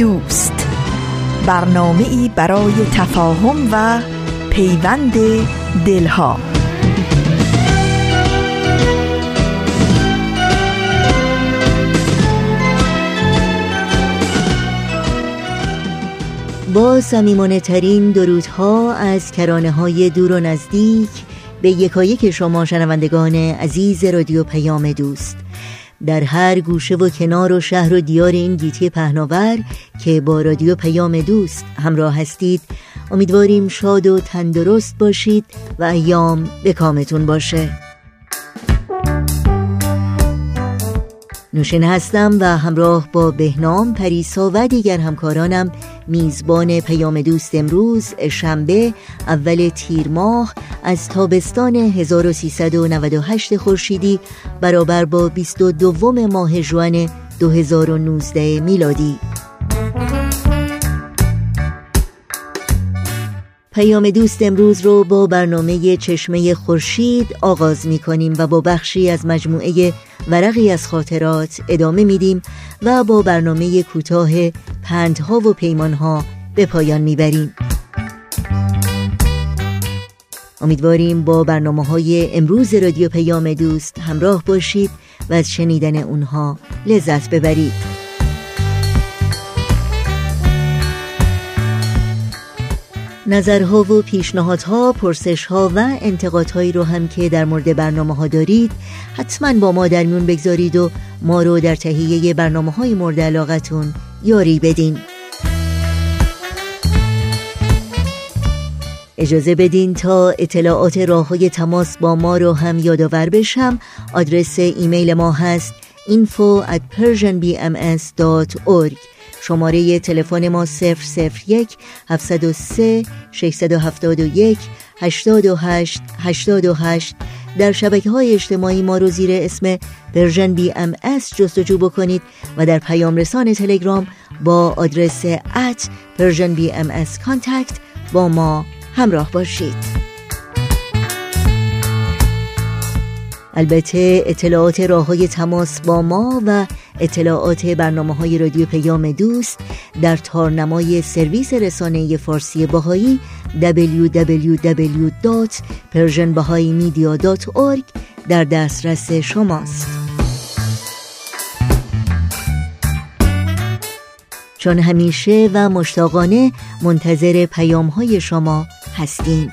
دوست. برنامه ای برای تفاهم و پیوند دلها. با سمیمانه ترین درودها از کرانه های دور و نزدیک به یکایک شما شنوندگان عزیز رادیو پیام دوست. در هر گوشه و کنار و شهر و دیار این گیتی پهناور که با رادیو پیام دوست همراه هستید امیدواریم شاد و تندرست باشید و ایام به کامتون باشه. نوشین هستم و همراه با بهنام پریسا و دیگر همکارانم میزبان پیام دوست امروز شنبه اول تیر ماه از تابستان 1398 خورشیدی برابر با 22 ماه جوان 2019 میلادی. پیام دوست امروز رو با برنامه چشمه خورشید آغاز می کنیم و با بخشی از مجموعه ورقی از خاطرات ادامه میدیم و با برنامه کوتاه پندها و پیمانها به پایان می‌بریم. امیدواریم با برنامه های امروز رادیو پیام دوست همراه باشید و از شنیدن اونها لذت ببرید. نظرها و پیشنهادها، پرسشها و انتقادهایی رو هم که در مورد برنامه ها دارید حتما با ما در میون بگذارید و ما رو در تهیه برنامه های مورد علاقتون یاری بدین. اجازه بدین تا اطلاعات راه های تماس با ما رو هم یادآور بشم. آدرس ایمیل ما هست info at persianbms.org شماره تلفن ما 001 703 671 828 828 در شبکه های اجتماعی ما رو زیر اسم Persian BMS جستجو بکنید و در پیام رسان تلگرام با آدرس at Persian BMS contact با ما همراه باشید. البته اطلاعات راه های تماس با ما و اطلاعات برنامه های رادیو پیام دوست در تارنمای سرویس رسانه فارسی بهایی www.persianbahaimedia.org در دسترس شماست. چون همیشه و مشتاقانه منتظر پیام های شما هستیم.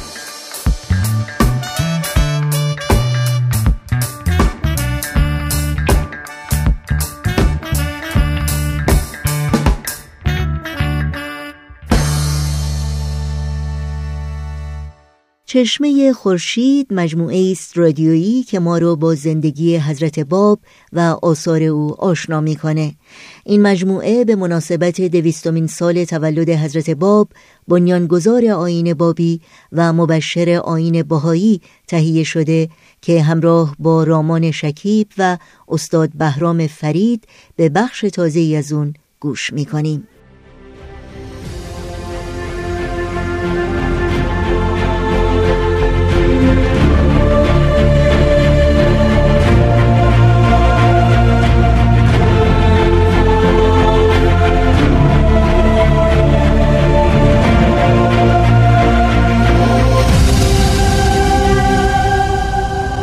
چشمه خورشید مجموعه است رادیویی که ما رو با زندگی حضرت باب و آثار او آشنا می‌کنه. این مجموعه به مناسبت دویستمین سال تولد حضرت باب بنیانگذار آین بابی و مبشر آین باهایی تهیه شده که همراه با رامان شکیب و استاد بهرام فرید به بخش تازه از اون گوش می‌کنیم.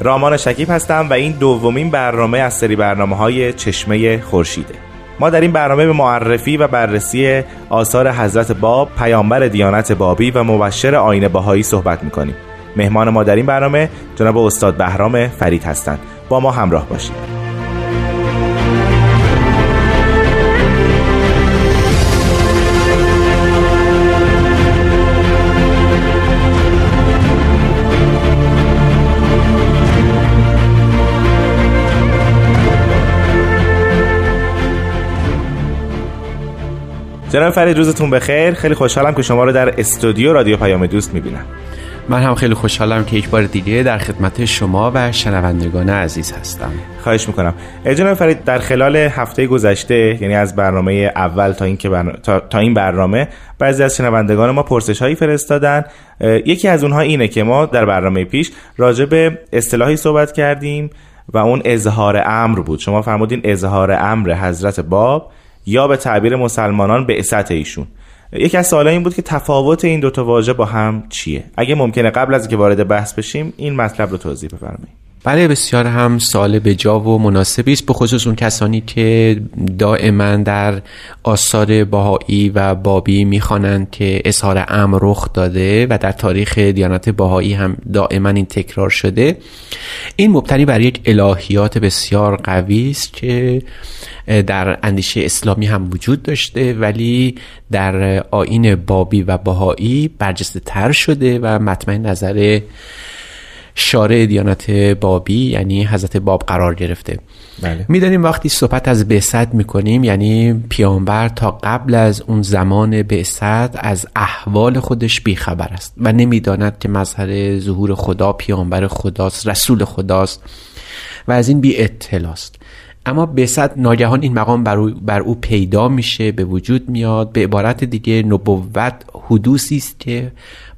رامان شکیب هستم و این دومین برنامه از سری برنامه های چشمه خورشیده. ما در این برنامه به معرفی و بررسی آثار حضرت باب پیامبر دیانت بابی و مبشر آین باهایی صحبت می‌کنیم. مهمان ما در این برنامه جناب استاد بهرام فرید هستند. با ما همراه باشید. جناب فرید روزتون بخیر. خیلی خوشحالم که شما رو در استودیو رادیو پیام دوست می‌بینم. من هم خیلی خوشحالم که یک بار دیگه در خدمت شما و شنوندگان عزیز هستم. خواهش می‌کنم. جناب فرید در خلال هفته گذشته یعنی از برنامه اول تا این, که تا... تا این برنامه بعضی از شنوندگان ما پرسش هایی فرستادن یکی از اونها اینه که ما در برنامه پیش راجع به اصطلاحی صحبت کردیم و اون اظهار امر بود. شما فرمودین اظهار امر حضرت باب. یا به تعبیر مسلمانان به ایشون. یکی از سوالای این بود که تفاوت این دوتا واژه با هم چیه؟ اگه ممکنه قبل از که وارد بحث بشیم این مطلب رو توضیح بفرمایید. بله بسیار هم سال به جا و مناسبی است به خصوص اون کسانی که دائما در آثار باهایی و بابی می‌خوانند که اظهار امر رخ داده و در تاریخ دیانت باهایی هم دائما این تکرار شده. این مبتنی بر یک الهیات بسیار قوی است که در اندیشه اسلامی هم وجود داشته ولی در آین بابی و باهایی برجسته تر شده و مطمئن نظر شارع دیانت بابی یعنی حضرت باب قرار گرفته بله. می‌دانیم وقتی صحبت از بعثت می‌کنیم یعنی پیامبر تا قبل از اون زمان بعثت از احوال خودش بیخبر است و نمی‌داند که مظهر ظهور خدا پیامبر خداست رسول خداست و از این بی اطلاست اما بعثت ناگهان این مقام بر او, بر او پیدا میشه به وجود میاد. به عبارت دیگه نبوت حدوثی است که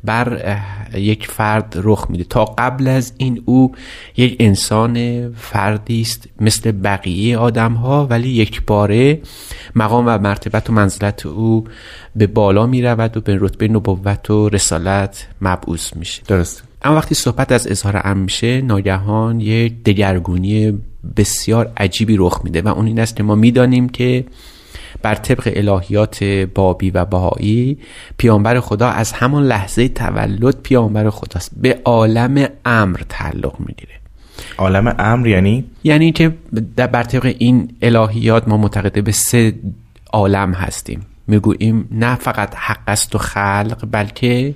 بر یک فرد رخ میده. تا قبل از این او یک انسان فردی است مثل بقیه آدم ها ولی یک باره مقام و مرتبت و منزلت او به بالا می رود و به رتبه نبوت و رسالت مبعوث میشه. درست اما وقتی صحبت از اظهار ام میشه ناگهان یک دگرگونی بسیار عجیبی رخ میده و اون این است که ما می‌دانیم که بر طبق الهیات بابی و بهایی پیامبر خدا از همان لحظه تولد پیامبر خداست. به عالم امر تعلق می‌گیره. عالم امر یعنی؟ یعنی که در بر طبق این الهیات ما معتقده به سه عالم هستیم. می‌گوییم نه فقط حق است و خلق بلکه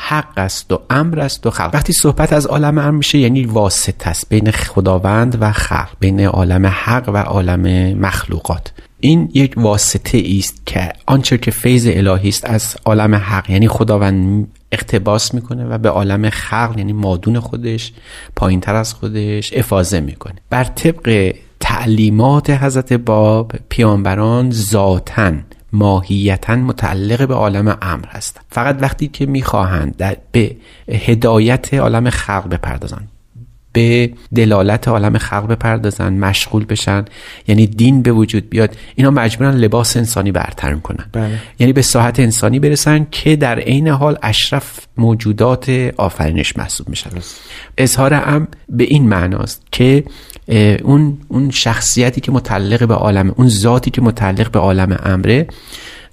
حق است و امر است و خلق. وقتی صحبت از عالم امر میشه یعنی واسطه است بین خداوند و خلق بین عالم حق و عالم مخلوقات. این یک واسطه است که آنچه که فیض الهی است از عالم حق یعنی خداوند اقتباس می‌کنه و به عالم خلق یعنی مادون خودش پایین تر از خودش افاظه می‌کنه. بر طبق تعلیمات حضرت باب پیامبران ذاتن ماهیتا متعلق به عالم امر هستند فقط وقتی که می‌خواهند به هدایت عالم خلق بپردازند به دلالت عالم خلق بپردازن مشغول بشن یعنی دین به وجود بیاد اینا مجبورن لباس انسانی برتر کنن. بله. یعنی به ساحت انسانی برسن که در عین حال اشرف موجودات آفرینش محسوب میشن. اظهار ام به این معناست که اون اون شخصیتی که متعلق به عالم اون ذاتی که متعلق به عالم امره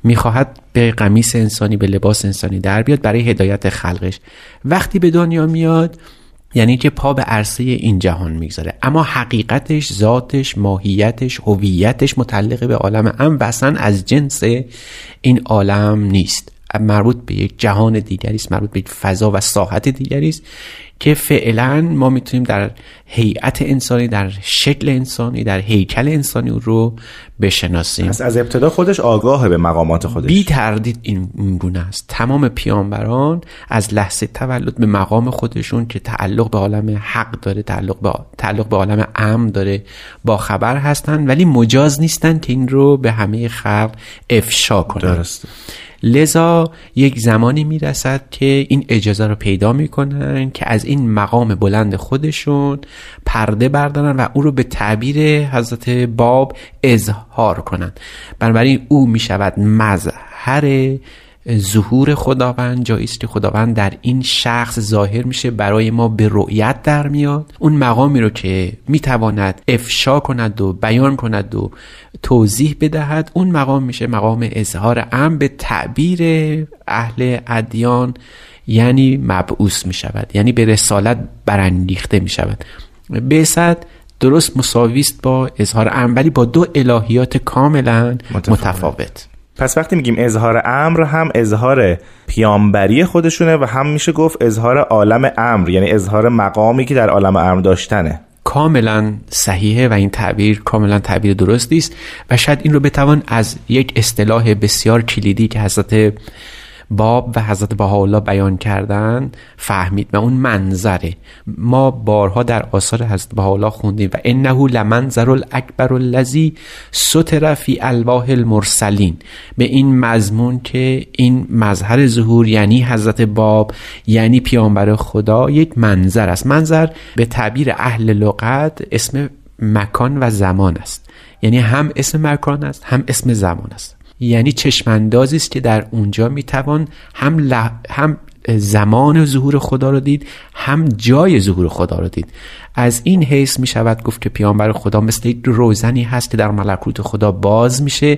می‌خواهد به قمیس انسانی به لباس انسانی در بیاد برای هدایت خلقش. وقتی به دنیا میاد یعنی که پا به عرصه این جهان می‌گذاره. اما حقیقتش ذاتش ماهیتش هویتش متعلق به عالم ام و از جنس این عالم نیست. مربوط به یک جهان دیگری است مربوط به فضا و ساحت دیگری است. که فعلا ما می‌تونیم در هیئت انسانی در شکل انسانی در هیکل انسانی رو بشناسیم. از, از ابتدا خودش آگاه به مقامات خودش. بی تردید این گونه است. تمام پیامبران از لحظه تولد به مقام خودشون که تعلق به عالم حق داره تعلق به تعلق به عالم امن داره با خبر هستن ولی مجاز نیستن که این رو به همه خلق افشا کنن. درسته. لذا یک زمانی می‌رسد که این اجازه رو پیدا می‌کنن که از این مقام بلند خودشون پرده بردارن و او رو به تعبیر حضرت باب اظهار کنند بنابراین او می‌شود مظهر ظهور خداوند جایی است که خداوند در این شخص ظاهر میشه برای ما به رؤیت در میاد. اون مقامی رو که می‌تواند افشا کند و بیان کند و توضیح بدهد اون مقام میشه مقام اظهار ام به تعبیر اهل ادیان یعنی مبعوث می شود یعنی به رسالت برانگیخته می شود بعثت درست مساویست با اظهار امر ولی با دو الهیات کاملا متفاوت. پس وقتی میگیم اظهار امر هم اظهار پیامبری خودشونه و هم میشه گفت اظهار عالم امر یعنی اظهار مقامی که در عالم امر داشتنه. کاملا صحیحه و این تعبیر کاملا تعبیر درستی است و شاید این رو بتوان از یک اصطلاح بسیار کلیدی که حضرت باب و حضرت بهاءالله بیان کردن فهمید و اون منظره. ما بارها در آثار حضرت بهاءالله خوندیم و انه لمنظر الاکبر الذی ستر فی الواح المرسلین. به این مضمون که این مظهر ظهور یعنی حضرت باب یعنی پیامبر خدا یک منظر است. منظر به تعبیر اهل لغت اسم مکان و زمان است. یعنی هم اسم مکان است هم اسم زمان است. یعنی چشماندازی است که در اونجا می‌توان هم, هم زمان ظهور خدا رو دید هم جای ظهور خدا رو دید. از این حیث می شود گفت که پیامبر خدا مثل یک روزنی هست که در ملکوت خدا باز میشه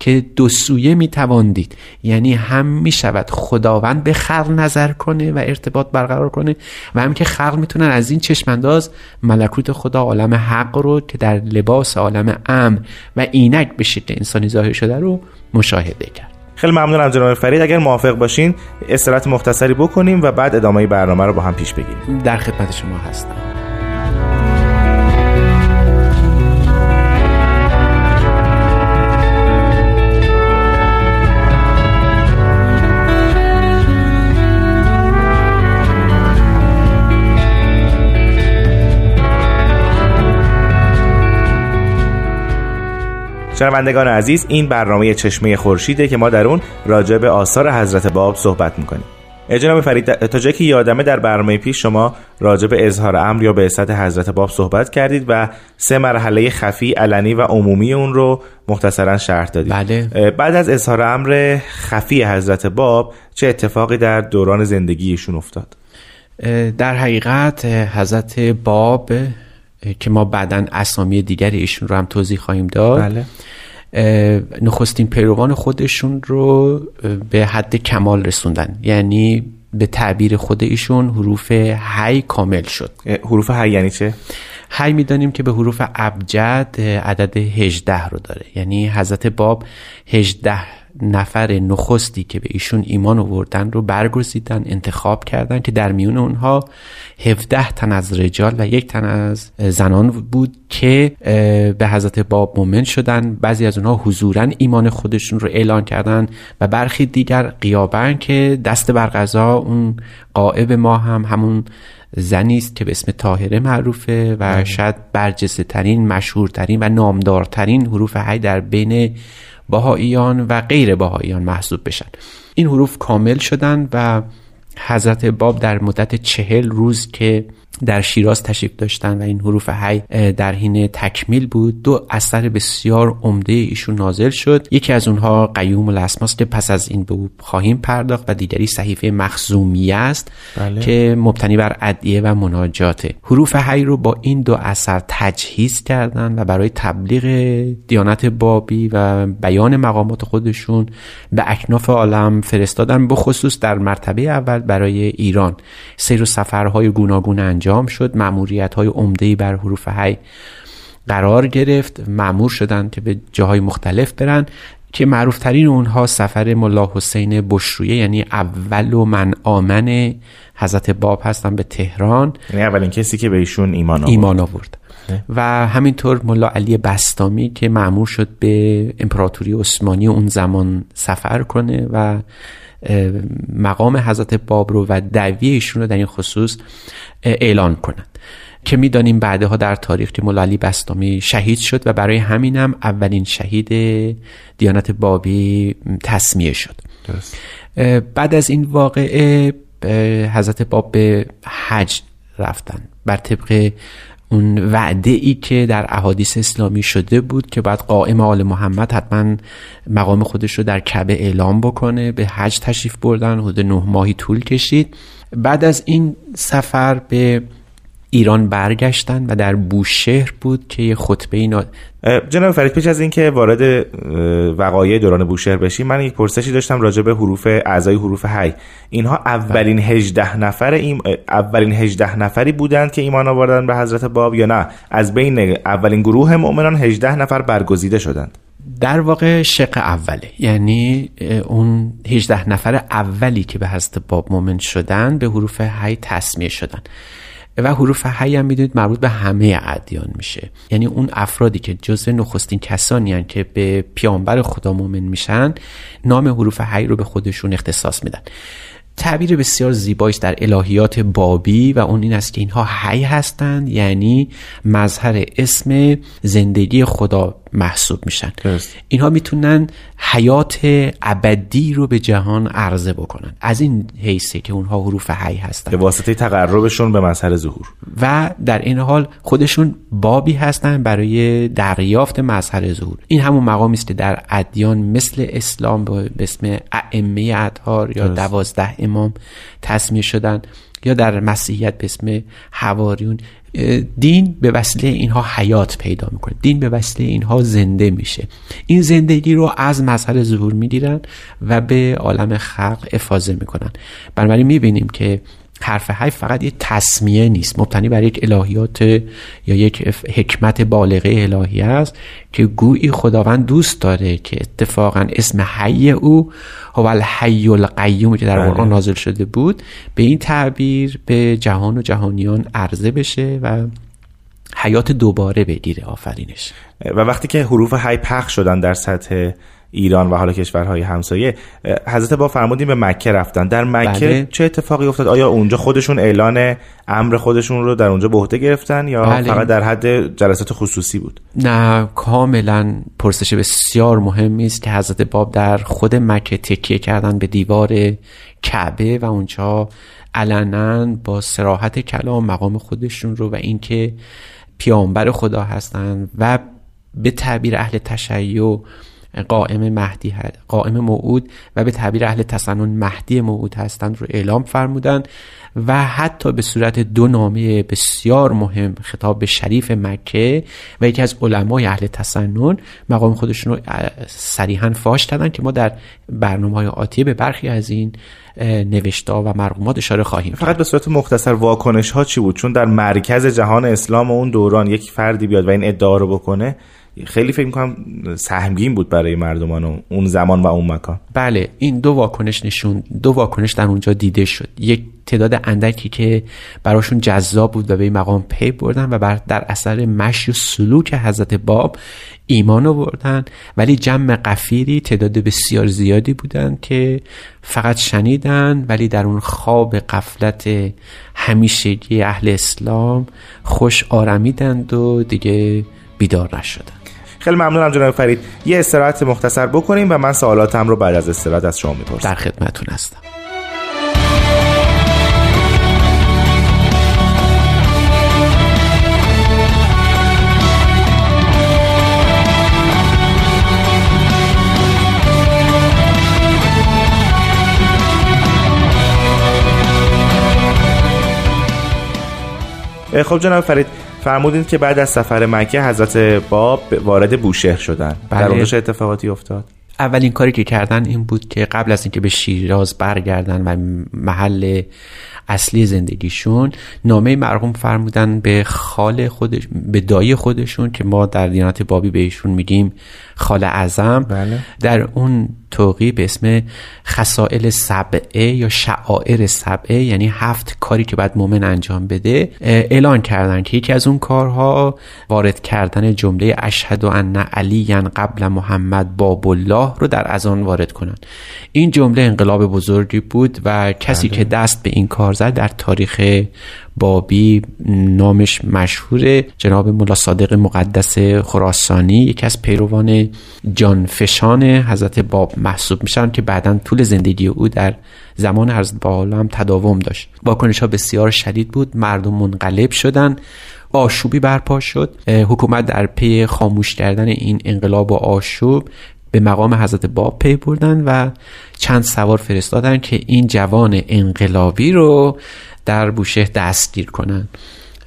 که دو سویه می توان دید. یعنی هم می شود خداوند به خلق نظر کنه و ارتباط برقرار کنه و هم که خلق می‌تونن از این چشمانداز ملکوت خدا عالم حق رو که در لباس عالم امر و اینک به شکل انسانی ظاهر شده رو مشاهده کرد. خیلی ممنونم جناب فرید. اگر موافق باشین استراحت مختصری بکنیم و بعد ادامه برنامه رو با هم پیش بگیریم. در خدمت شما هستم. شنوندگان عزیز این برنامه چشمه خورشیده که ما در اون راجع به آثار حضرت باب صحبت می‌کنیم. جناب فرید تا جایی که یادمه در برنامه پیش شما راجع به اظهار امر یا به بعثت حضرت باب صحبت کردید و سه مرحله خفی علنی و عمومی اون رو مختصرا شرح دادید. بله. بعد از اظهار امر خفی حضرت باب چه اتفاقی در دوران زندگیشون افتاد؟ در حقیقت حضرت باب که ما بعدا اسامی دیگری ایشون رو هم توضیح خواهیم داد بله. نخستین پیروان خودشون رو به حد کمال رسوندن یعنی به تعبیر خود ایشون حروف هی کامل شد حروف هی یعنی چه؟ هی می‌دانیم که به حروف ابجد عدد 18 رو داره یعنی حضرت باب 18 نفر نخستی که به ایشون ایمان آوردن رو برگزیدن انتخاب کردن که در میون اونها 17 تن از رجال و یک تن از زنان بود که به حضرت باب مؤمن شدن بعضی از اونها حضورا ایمان خودشون رو اعلان کردن و برخی دیگر قیابن که دست بر غذا اون قائب ما هم همون زنی است که به اسم طاهره معروفه و بله. شاید برجسته ترین مشهورترین و نامدارترین حروف هی در بین باهاییان و غیر باهاییان محسوب بشن. این حروف کامل شدن و حضرت باب در مدت چهل روز که در شیراز تشریف داشتن و این حروف هی در حین تکمیل بود. دو اثر بسیار عمده ایشون نازل شد. یکی از اونها قیوم الاسماست که پس از این به او خواهیم پرداخت و دیگری صحیفه مخزومیه است بله. که مبتنی بر ادعیه و مناجاته. حروف هی رو با این دو اثر تجهیز کردن و برای تبلیغ دیانت بابی و بیان مقامات خودشون به اکناف عالم فرستادن بخصوص در مرتبه اول برای ایران. سیر و سفرهای گوناگون انجام انجام شد. معمولیت های عمده بر حروف هی قرار گرفت. معمور شدن که به جاهای مختلف برن. که معروفترین اونها سفر ملا حسین بشرویه یعنی اول و من آمن حضرت باب هستن به تهران. یعنی اولین کسی که به ایشون ایمان آورد, ایمان آورد. و همینطور ملا علی بستامی که معمور شد به امپراتوری عثمانی اون زمان سفر کنه و مقام حضرت باب رو و دعوی ایشون رو در این خصوص اعلان کنند. که می‌دانیم بعدها در تاریخ که مولا علی بستامی شهید شد و برای همینم اولین شهید دیانت بابی تصمیه شد. بعد از این واقعه حضرت باب به حج رفتن. بر طبق اون وعده ای که در احادیث اسلامی شده بود که بعد قائم آل محمد حتما مقام خودش رو در کعبه اعلام بکنه به حج تشریف بردن حدود نه ماهی طول کشید. بعد از این سفر به ایران برگشتن و در بوشهر بود که یه خطبه اینا جناب فرید پیش از اینکه وارد وقایع دوران بوشهر بشیم من یک پرسشی داشتم راجع به حروف اعضای حروف هی. اینها اولین 18 نفر این اولین 18 نفری بودند که ایمان آوردن به حضرت باب یا نه؟ از بین اولین گروه مؤمنان 18 نفر برگزیده شدند. در واقع شق اوله. یعنی اون 18 نفر اولی که به حضرت باب مؤمن شدن به حروف هی تسمیه شدن و حروف حی هم می‌دونید مربوط به همه ادیان میشه. یعنی اون افرادی که جزء نخستین کسانی هن که به پیامبر خدا مؤمن میشن نام حروف حی رو به خودشون اختصاص میدن. تعبیر بسیار زیبایی در الهیات بابی و اون این است که اینها حی هستند یعنی مظهر اسم زندگی خدا. محسوب میشن. اینها می‌تونن حیات ابدی رو به جهان عرضه بکنن. از این حیثه که اونها حروف حی هستن. به واسطه تقربشون به مظهر ظهور. و در این حال خودشون بابی هستن برای دریافت مظهر ظهور. این همون مقامی است که در ادیان مثل اسلام به اسم ائمه اطهار یا دوازده امام تصمیه شدن. یا در مسیحیت به اسم حواریون دین به وسیله اینها حیات پیدا می‌کنه. دین به وسیله اینها زنده میشه. این زندگی رو از مظهر ظهور می‌گیرن و به عالم خلق افاظه می‌کنن. بنابراین می‌بینیم که حرف حی فقط یک تصمیه نیست. مبتنی بر یک الهیات یا یک حکمت بالغه الهی است که گویی خداوند دوست داره که اتفاقا اسم حی او هو الحی القیوم که در قرآن بله. نازل شده بود به این تعبیر به جهان و جهانیان عرضه بشه و حیات دوباره بگیره. آفرینش. و وقتی که حروف حی پخش شدن در سطح ایران و حالا کشورهای همسایه حضرت با فرمودین به مکه رفتن در مکه بله. چه اتفاقی افتاد آیا اونجا خودشون اعلان امر خودشون رو در اونجا به عهده گرفتن یا بله. فقط در حد جلسات خصوصی بود نه کاملا پرسش بسیار مهمی است که حضرت باب در خود مکه تکیه کردن به دیوار کعبه و اونجا علنا با سراحت کلام مقام خودشون رو و اینکه پیامبر خدا هستند و به تعبیر اهل تشیع قائم مهدی قائم موعود و به تعبیر اهل تسنن مهدی موعود هستند رو اعلام فرمودند و حتی به صورت دو نامه بسیار مهم خطاب به شریف مکه و یکی از علمای اهل تسنن مقام خودشون رو صریحا فاش دادن که ما در برنامه های آتیه به برخی از این نوشته و مرقومات اشاره خواهیم فقط به صورت مختصر واکنش ها چی بود؟ چون در مرکز جهان اسلام اون دوران یک فردی بیاد و این ادعا رو بکنه خیلی فکر می‌کنم سهمگین بود برای مردمان اون زمان و اون مکان. بله این دو واکنش نشون دو واکنش در اونجا دیده شد. یک تعداد اندکی که براشون جذاب بود و به این مقام پی بردن و بر در اثر مشی و سلوک حضرت باب ایمان آوردن. ولی جمع قفیری تعداد بسیار زیادی بودند که فقط شنیدن ولی در اون خواب قفلت همیشگی اهل اسلام خوش آرمیدند و دیگه بیدار نشدن خیلی ممنونم جناب فرید. یه استراحت مختصر بکنیم و من سوالاتم رو بعد از استراحت از شما می‌پرسم. در خدمتتون هستم. خب جناب فرید فرمودید که بعد از سفر مکه حضرت باب وارد بوشهر شدن بله. در اونجا چه اتفاقاتی افتاد اولین کاری که کردن این بود که قبل از اینکه به شیراز برگردن و محل اصلی زندگیشون نامه مرحوم فرمودن به خال خودش به دایی خودشون که ما در دینات بابی بهشون میگیم خال اعظم بله. در اون توقی به اسم خسائل سبعه یا شعائر سبعه یعنی هفت کاری که باید مومن انجام بده اعلان کردن که یکی از اون کارها وارد کردن جمله اشهد و ان علی قبل محمد باب الله رو در ازان وارد کنن این جمله انقلاب بزرگی بود و کسی بله. که دست به این کار زد در تاریخ بابی نامش مشهور جناب ملا صادق مقدس خراسانی یکی از پیروان جانفشان حضرت باب محسوب میشن که بعدا طول زندگی او در زمان حضرت با هم تداوم داشت. واکنش ها بسیار شدید بود مردم منقلب شدن آشوبی برپا شد. حکومت در پی خاموش کردن این انقلاب و آشوب به مقام حضرت باب پی بردن و چند سوار فرستادن که این جوان انقلابی رو در بوشه دستگیر کنن.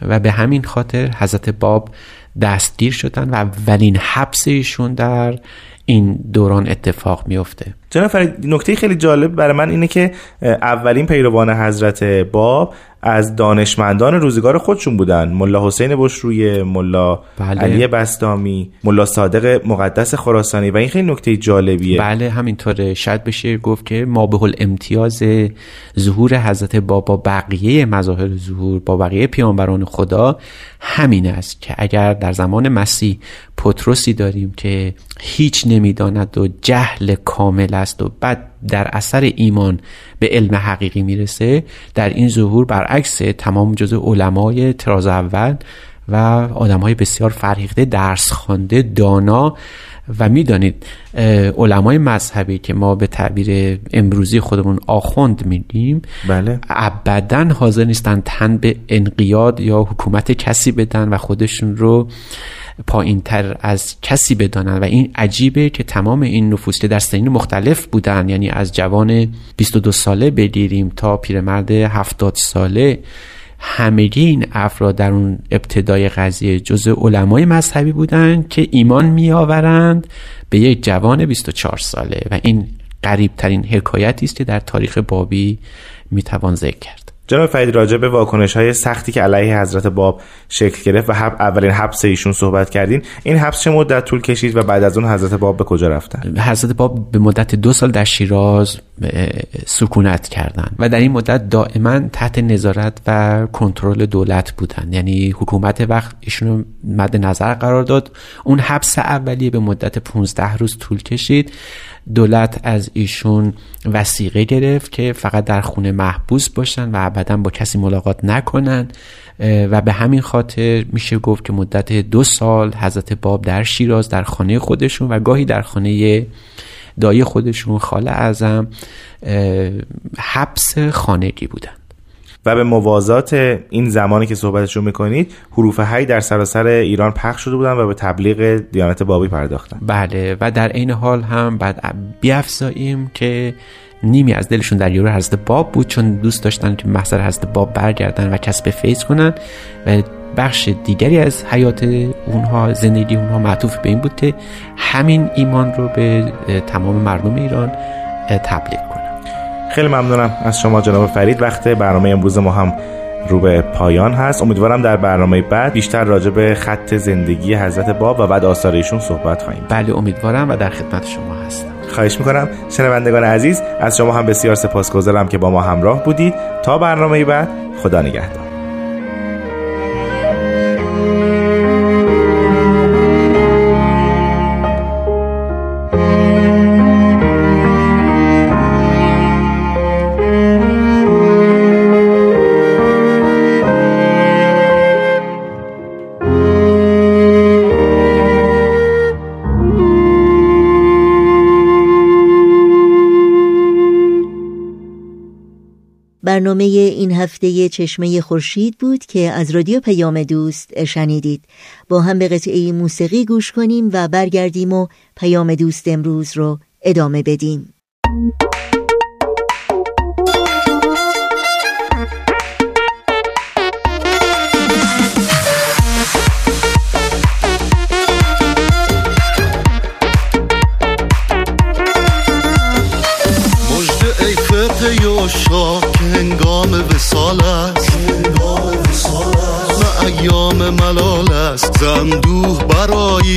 و به همین خاطر حضرت باب دستگیر شدن و اولین حبس ایشون در این دوران اتفاق میفته جناب فرید نکته خیلی جالب برای من اینه که اولین پیروان حضرت باب از دانشمندان روزگار خودشون بودن. ملا حسین بشروی ملا بله. علی بستامی ملا صادق مقدس خراسانی و این خیلی نکته جالبیه. بله همینطوره. شاید بشه گفت که ما به امتیاز ظهور حضرت بابا بقیه مظاهر ظهور با بقیه پیامبران خدا همین است که اگر در زمان مسیح پتروسی داریم که هیچ نمی‌داند و جهل کامل است و بعد در اثر ایمان به علم حقیقی می‌رسه. در این ظهور برعکس تمام جزء علمای تراز اول و آدم های بسیار فرهیخته درس خوانده دانا و می‌دانید علمای مذهبی که ما به تعبیر امروزی خودمون آخوند میگیم بله. ابدا حاضر نیستن تن به انقیاد یا حکومت کسی بدن و خودشون رو پایین تر از کسی بدانن و این عجیبه که تمام این نفوس که در سنین مختلف بودن یعنی از جوان 22 ساله بگیریم تا پیرمرد 70 ساله همگی این افراد در اون ابتدای قضیه جزء علمای مذهبی بودند که ایمان می آورند به یک جوان 24 ساله. و این قریب ترین حکایتی است که در تاریخ بابی می توان ذکر جناب فرید راجع به واکنش های سختی که علیه حضرت باب شکل گرفت و حب اولین حبس ایشون صحبت کردین این حبس چه مدت طول کشید و بعد از اون حضرت باب به کجا رفتن؟ حضرت باب به مدت دو سال در شیراز سکونت کردند و در این مدت دائما تحت نظارت و کنترل دولت بودن. یعنی حکومت وقت ایشون مد نظر قرار داد. اون حبس اولیه به مدت 15 روز طول کشید. دولت از ایشون وسیقه گرفت که فقط در خونه محبوس باشن و ابدا با کسی ملاقات نکنن و به همین خاطر میشه گفت که مدت دو سال حضرت باب در شیراز در خانه خودشون و گاهی در خانه دایی خودشون خاله اعظم حبس خانگی بودن. و به موازات این زمانی که صحبتشون می‌کنید حروف هی در سراسر ایران پخش شده بودن و به تبلیغ دیانت بابی پرداختن. بله و در این حال هم بعد بیافزاییم که نیمی از دلشون در یورو حضرت باب بود چون دوست داشتن که محضر حضرت باب برگردن و کسب فیض کنن. و بخش دیگری از حیات اونها زندگی اونها معطوف به این بود که همین ایمان رو به تمام مردم ایران تبلیغ کنن. خیلی ممنونم از شما جناب فرید. وقت برنامه امروز ما هم رو به پایان هست. امیدوارم در برنامه بعد بیشتر راجع به خط زندگی حضرت باب و بعد آثار ایشون صحبت خواهیم. بله امیدوارم و در خدمت شما هستم. خواهش می‌کنم. شنوندگان عزیز از شما هم بسیار سپاسگزارم که با ما همراه بودید. تا برنامه بعد خدا نگهدار. برنامه این هفته چشمه خورشید بود که از رادیو پیام دوست شنیدید. با هم به قطعه موسیقی گوش کنیم و برگردیم و پیام دوست امروز رو ادامه بدیم.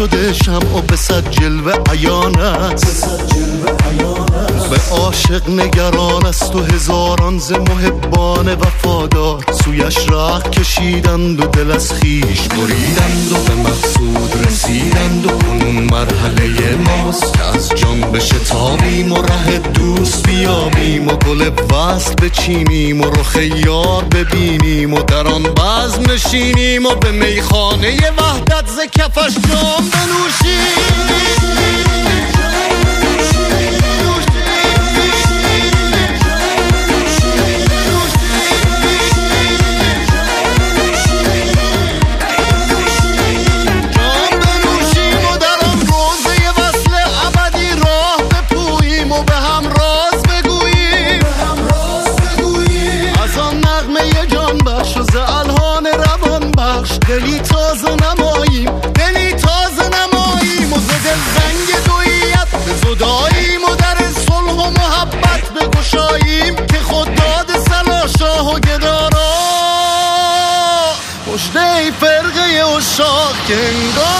شده شمع و به صد جلوه عیان است. به عاشق نگران است و هزاران ز محبان وفادار. سویش راه کشیدند و دل از خیش بریدند و به مقصود رسیدند و کنون مرحله ماست که از جان بشتابیم و ره دوست بیابیم و گل وصل بچینیم و رخ یار ببینیم و در آن بزم نشینیم و به میخانه وحدت ز کفش جام بنوشیم. که هنگام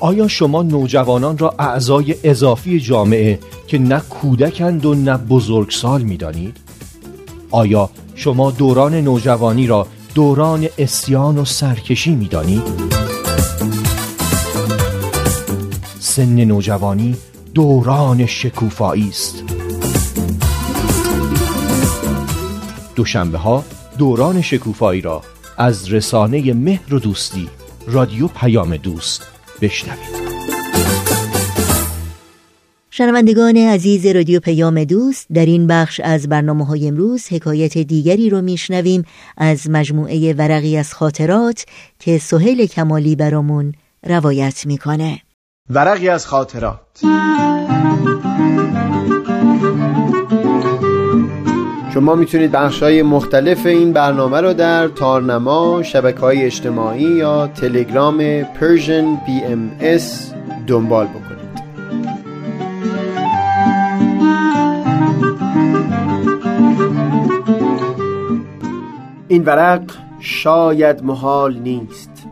آیا شما نوجوانان را اعضای اضافی جامعه که نه کودکند و نه بزرگسال می دانید؟ آیا شما دوران نوجوانی را دوران اسیان و سرکشی می دانید؟ سن نوجوانی دوران شکوفایی است دوشنبه ها دوران شکوفایی را از رسانه مهر و دوستی رادیو پیام دوست بشنوید شنوندگان عزیز رادیو پیام دوست در این بخش از برنامه های امروز حکایت دیگری رو میشنویم از مجموعه ورقی از خاطرات که سهیل کمالی برامون روایت می‌کنه. ورقی از خاطرات. شما می‌تونید بخش های مختلف این برنامه رو در تارنما، شبکه های اجتماعی یا تلگرام Persian BMS دنبال بکنید. این ورق شاید محال نیست.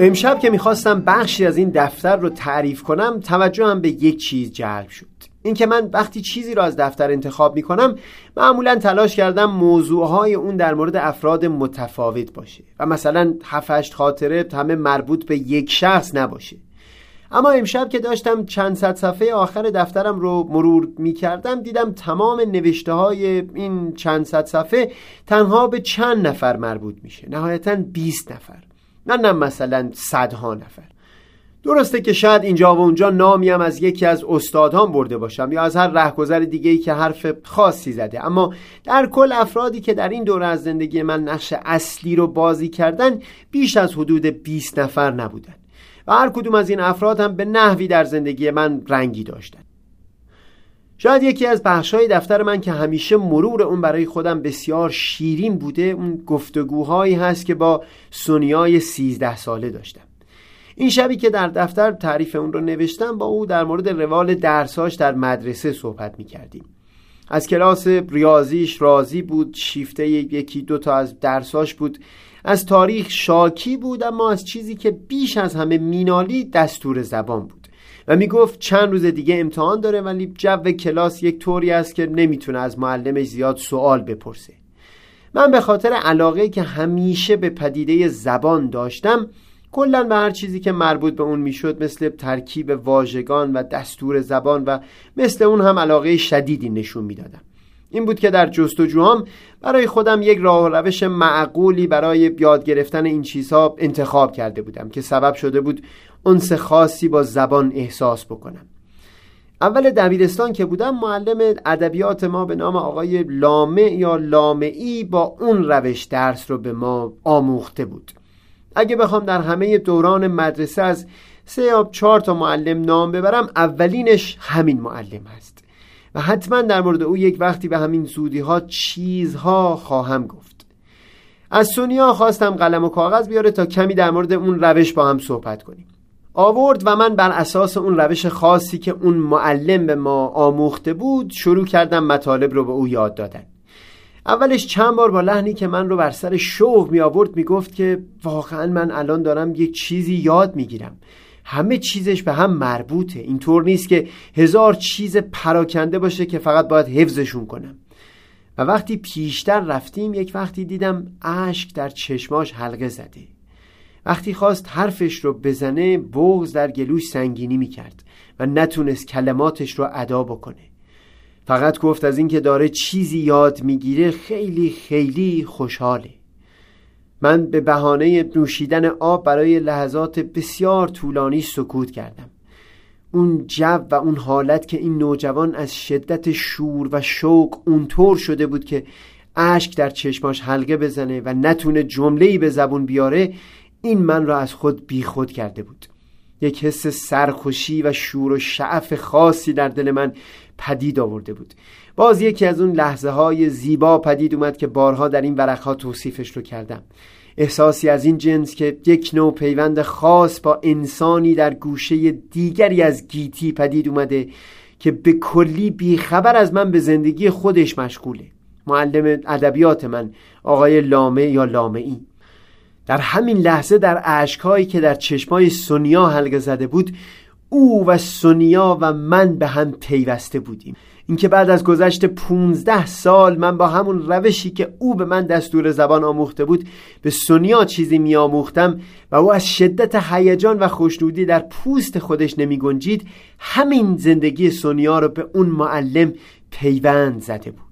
امشب که می‌خواستم بخشی از این دفتر رو تعریف کنم توجهم به یک چیز جلب شد. اینکه من وقتی چیزی را از دفتر انتخاب می‌کنم معمولا تلاش کردم موضوعهای اون در مورد افراد متفاوت باشه و مثلا هفت خاطره همه مربوط به یک شخص نباشه. اما امشب که داشتم چند صد صفحه آخر دفترم رو مرور می کردم دیدم تمام نوشته های این چند صد صفحه تنها به چند نفر مربوط میشه. نهایتا 20 نفر. نه نه مثلا صدها نفر. درسته که شاید اینجا و اونجا نامیم از یکی از استادان برده باشم یا از هر رهگذر دیگه ای که حرف خاصی زده. اما در کل افرادی که در این دوره از زندگی من نقش اصلی رو بازی کردن بیش از حدود 20 نفر نبودن. و هر کدوم از این افراد هم به نحوی در زندگی من رنگی داشتن. شاید یکی از بخشای دفتر من که همیشه مرور اون برای خودم بسیار شیرین بوده اون گفتگوهایی هست که با سونیای سیزده ساله داشتم. این شبی که در دفتر تعریف اون رو نوشتم با او در مورد روال درساش در مدرسه صحبت می کردیم از کلاس ریاضیش راضی بود شیفته یکی دو تا از درساش بود. از تاریخ شاکی بود اما از چیزی که بیش از همه مینالی دستور زبان بود. و می‌گفت چند روز دیگه امتحان داره ولی جو کلاس یک طوری است که نمی‌تونه از معلمش زیاد سوال بپرسه. من به خاطر علاقه که همیشه به پدیده زبان داشتم کلا به هر چیزی که مربوط به اون می‌شد مثل ترکیب واژگان و دستور زبان و مثل اون هم علاقه شدیدی نشون می‌دادم. این بود که در جستجوهام برای خودم یک راه روش معقولی برای یاد گرفتن این چیزها انتخاب کرده بودم که سبب شده بود انس خاصی با زبان احساس بکنم. اول دبیرستان که بودم معلم ادبیات ما به نام آقای لامه یا لامعی با اون روش درس رو به ما آموخته بود. اگه بخوام در همه دوران مدرسه از سه یا چهار تا معلم نام ببرم اولینش همین معلم هست. و حتما در مورد او یک وقتی به همین زودی ها چیزها خواهم گفت. از سونیا خواستم قلم و کاغذ بیاره تا کمی در مورد اون روش با هم صحبت کنیم. آورد و من بر اساس اون روش خاصی که اون معلم به ما آموخته بود شروع کردم مطالب رو به او یاد دادن. اولش چند بار با لحنی که من رو بر سر شوق می آورد می گفت که واقعا من الان دارم یک چیزی یاد می گیرم. همه چیزش به هم مربوطه. اینطور نیست که هزار چیز پراکنده باشه که فقط باید حفظشون کنم. و وقتی پیشتر رفتیم یک وقتی دیدم اشک در چشماش حلقه زده. وقتی خواست حرفش رو بزنه بغز در گلوش سنگینی می‌کرد و نتونست کلماتش رو ادا بکنه. فقط گفت از اینکه داره چیزی یاد می‌گیره خیلی خیلی خوشحاله. من به بهانه نوشیدن آب برای لحظات بسیار طولانی سکوت کردم. اون جو و اون حالت که این نوجوان از شدت شور و شوق اونطور شده بود که اشک در چشماش حلقه بزنه و نتونه جمله‌ای به زبون بیاره این من را از خود بیخود کرده بود. یک حس سرخوشی و شور و شعف خاصی در دل من پدید آورده بود. باز یکی از اون لحظه های زیبا پدید اومد که بارها در این ورقها توصیفش رو کردم. احساسی از این جنس که یک نوع پیوند خاص با انسانی در گوشه دیگری از گیتی پدید اومده که به کلی بیخبر از من به زندگی خودش مشغوله. معلم ادبیات من آقای لامه یا لامه ای در همین لحظه در عشقهایی که در چشمای سونیا حلقه زده بود او و سونیا و من به هم پیوسته بودیم. اینکه بعد از گذشت 15 سال من با همون روشی که او به من دستور زبان آموخته بود به سونیا چیزی می آموختم و او از شدت هیجان و خوشنودی در پوست خودش نمی گنجید همین زندگی سونیا رو به اون معلم پیوند زده بود.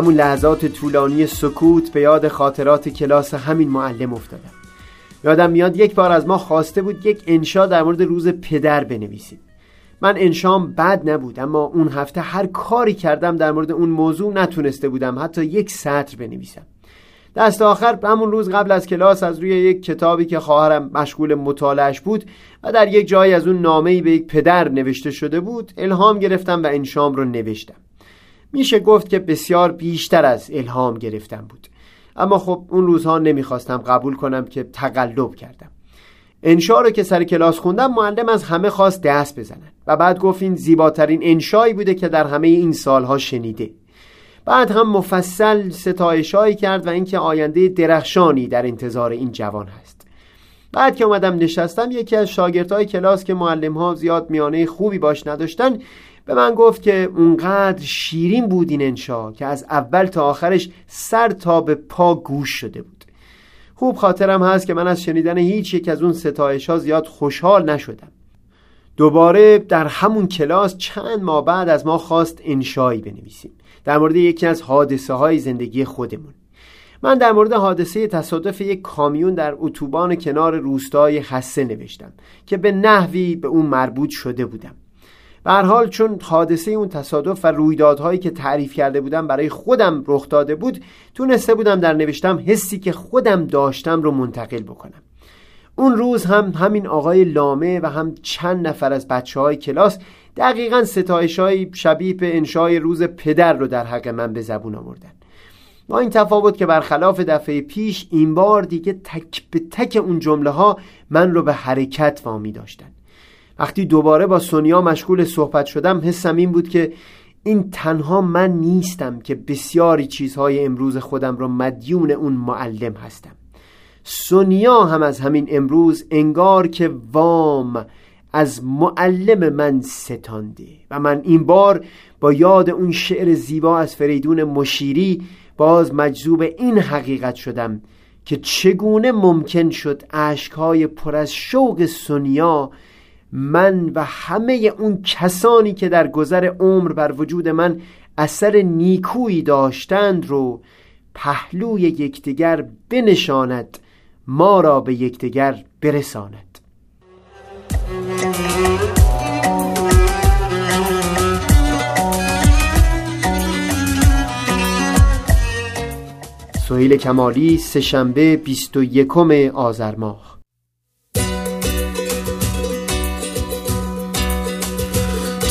همون لحظات طولانی سکوت به یاد خاطرات کلاس همین معلم افتادم. یادم میاد یک بار از ما خواسته بود یک انشا در مورد روز پدر بنویسیم من انشام بد نبود اما اون هفته هر کاری کردم در مورد اون موضوع نتونسته بودم حتی یک سطر بنویسم. دست آخر همون روز قبل از کلاس از روی یک کتابی که خواهرم مشغول مطالعش بود و در یک جایی از اون نامه‌ای به یک پدر نوشته شده بود الهام گرفتم و انشام رو نوشتم. میشه گفت که بسیار بیشتر از الهام گرفتم بود. اما خب اون روزها نمی‌خواستم قبول کنم که تقلب کردم. انشا رو که سر کلاس خوندم معلم از همه خواست دست بزنن. و بعد گفت این زیباترین انشایی بوده که در همه این سالها شنیده. بعد هم مفصل ستایشایی کرد و اینکه آینده درخشانی در انتظار این جوان هست. بعد که اومدم نشستم یکی از شاگردهای کلاس که معلم ها زیاد میانه خوبی باش نداشتن به من گفت که اونقدر شیرین بود این انشا که از اول تا آخرش سر تا به پا گوش شده بود. خوب خاطرم هست که من از شنیدن هیچ یک از اون ستایش ها زیاد خوشحال نشدم. دوباره در همون کلاس چند ماه بعد از ما خواست انشایی بنویسیم. در مورد یکی از حادثه های زندگی خودمون. من در مورد حادثه تصادف یک کامیون در اتوبان کنار روستای حسه نوشتم که به نحوی به اون مربوط شده بودم. به حال چون حادثه اون تصادف و رویدادهایی که تعریف کرده بودم برای خودم رخ داده بود تونسته بودم در نوشتم حسی که خودم داشتم رو منتقل بکنم. اون روز هم همین آقای لامه و هم چند نفر از بچه های کلاس دقیقا ستایش های شبیه به انشای روز پدر رو در حق من به زبون آوردن. با این تفاوت که برخلاف دفعه پیش این بار دیگه تک به تک اون جمله ها من رو به حرکت وامی داشتن. وقتی دوباره با سونیا مشغول صحبت شدم حسم این بود که این تنها من نیستم که بسیاری چیزهای امروز خودم را مدیون اون معلم هستم. سونیا هم از همین امروز انگار که وام از معلم من ستانده و من این بار با یاد اون شعر زیبا از فریدون مشیری باز مجذوب این حقیقت شدم که چگونه ممکن شد اشکهای پر از شوق سونیا من و همه اون کسانی که در گذر عمر بر وجود من اثر نیکویی داشتند رو پهلوی یکدیگر بنشاند ما را به یکدیگر برساند. سهیل کمالی سهشنبه 21 آذر ماه.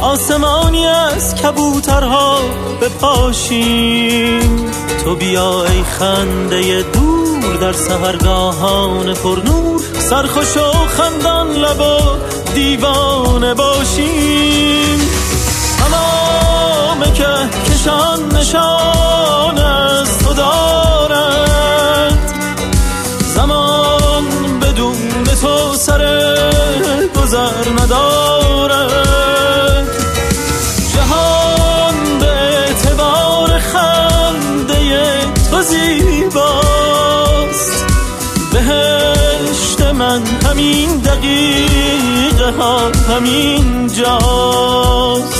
آسمانی از کبوترها بپاشیم تو بیا ای خنده دور در سهرگاهان پرنور سرخوش و خندان لبا دیوانه باشیم. تمام که کشان نشان از تو دارد. زمان بدون تو سر گذر ندارد. دقیقه ها همین جاست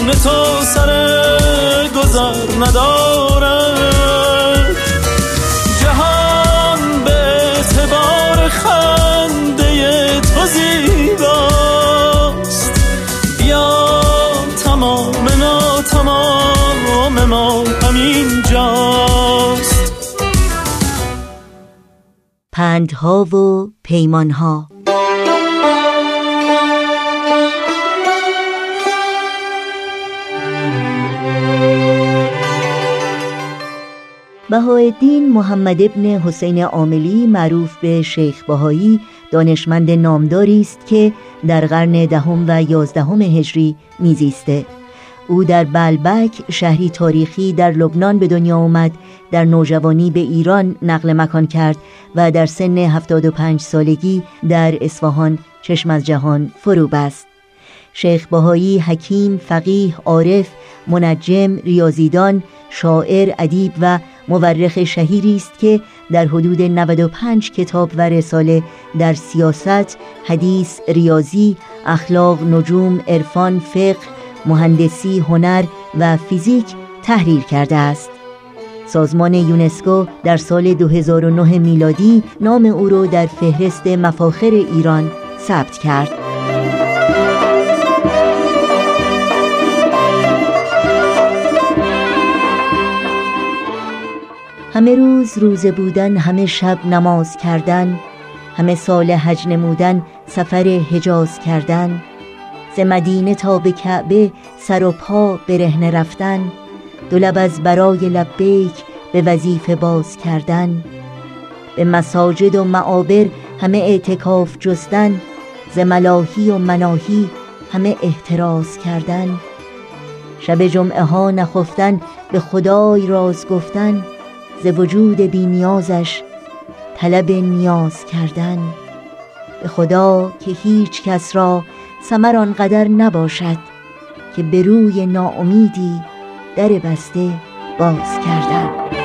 بدون تو سر گذر ندارد. جهان به اعتبار خنده تو زیباست. بیا تمام نا تمام ما همین جاست پندها و پیمانها بهاءالدین محمد ابن حسین عاملی معروف به شیخ بهایی دانشمند نامداری است که در قرن دهم و یازدهم هجری میزیسته. او در بلبک شهری تاریخی در لبنان به دنیا آمد در نوجوانی به ایران نقل مکان کرد و در سن 75 سالگی در اصفهان چشم از جهان فرو بست. شیخ بهایی حکیم، فقیه، عارف، منجم، ریاضیدان، شاعر، ادیب و مورخ شهیری است که در حدود 95 کتاب و رساله در سیاست، حدیث، ریاضی، اخلاق، نجوم، عرفان، فقه، مهندسی، هنر و فیزیک تحریر کرده است. سازمان یونسکو در سال 2009 میلادی نام او را در فهرست مفاخر ایران ثبت کرد. همه روز روزه بودن همه شب نماز کردن همه سال حج نمودن سفر حجاز کردن ز مدینه تا به کعبه سر و پا برهنه رفتن دو از برای لبیک به وظیفه باز کردن به مساجد و معابر همه اعتکاف جستن ز ملاهی و مناهی همه احتراز کردن شب جمعه ها نخفتن به خدای راز گفتن ز وجود بی نیازش طلب نیاز کردن. به خدا که هیچ کس را سمر آنقدر نباشد که به روی ناامیدی در بسته باز کردن.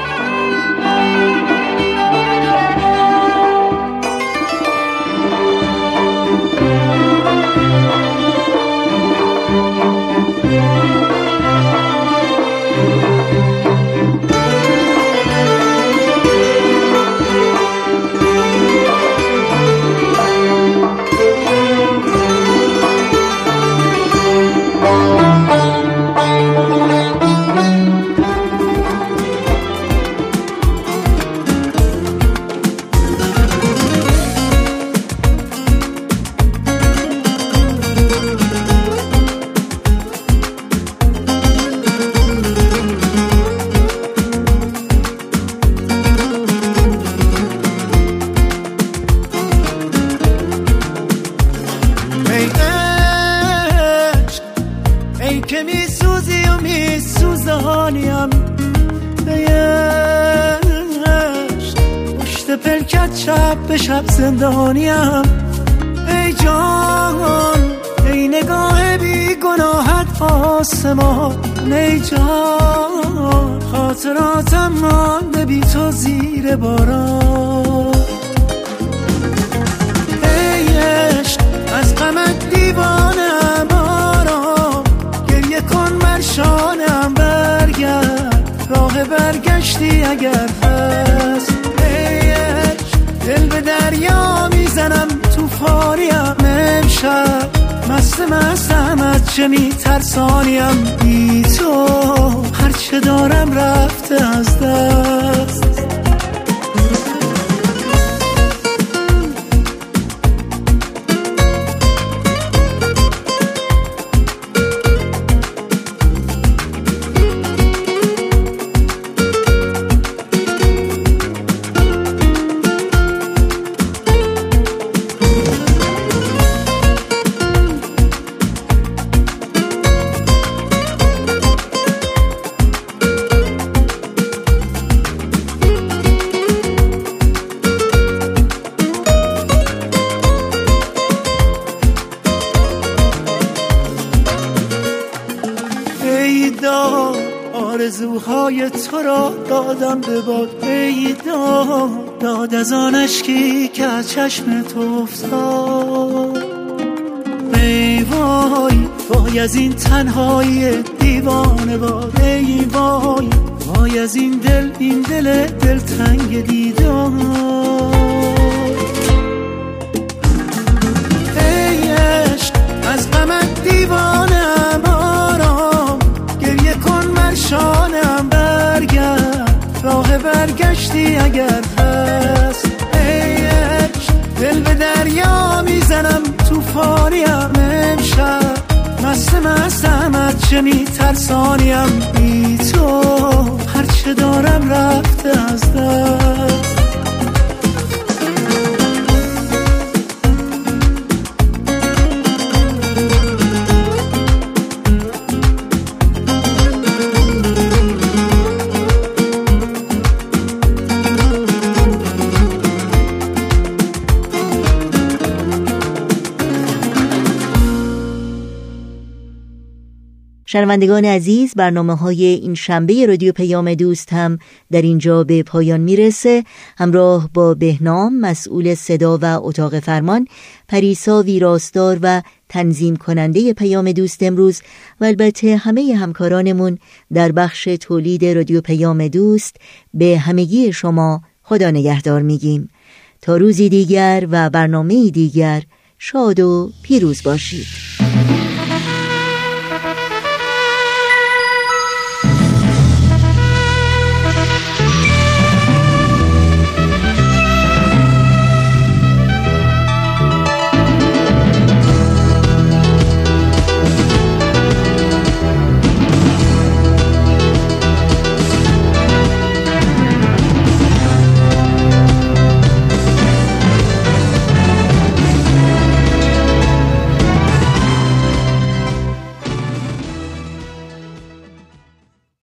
میترسانیم بی اشکی که از چشم تو افتاد. ای وای وای از این تنهایی دیوانه باد. ای وای وای از این دل این دل دل تنگ دیدار. مستم از چه میترسانیم بی تو هرچه دارم رفته از دست. شنوندگان عزیز برنامه های این شنبه رادیو پیام دوست هم در اینجا به پایان می‌رسه. همراه با بهنام مسئول صدا و اتاق فرمان پریسا ویراستار و تنظیم کننده پیام دوست امروز و البته همه همکارانمون در بخش تولید رادیو پیام دوست به همگی شما خدا نگهدار میگیم. تا روزی دیگر و برنامه دیگر شاد و پیروز باشید.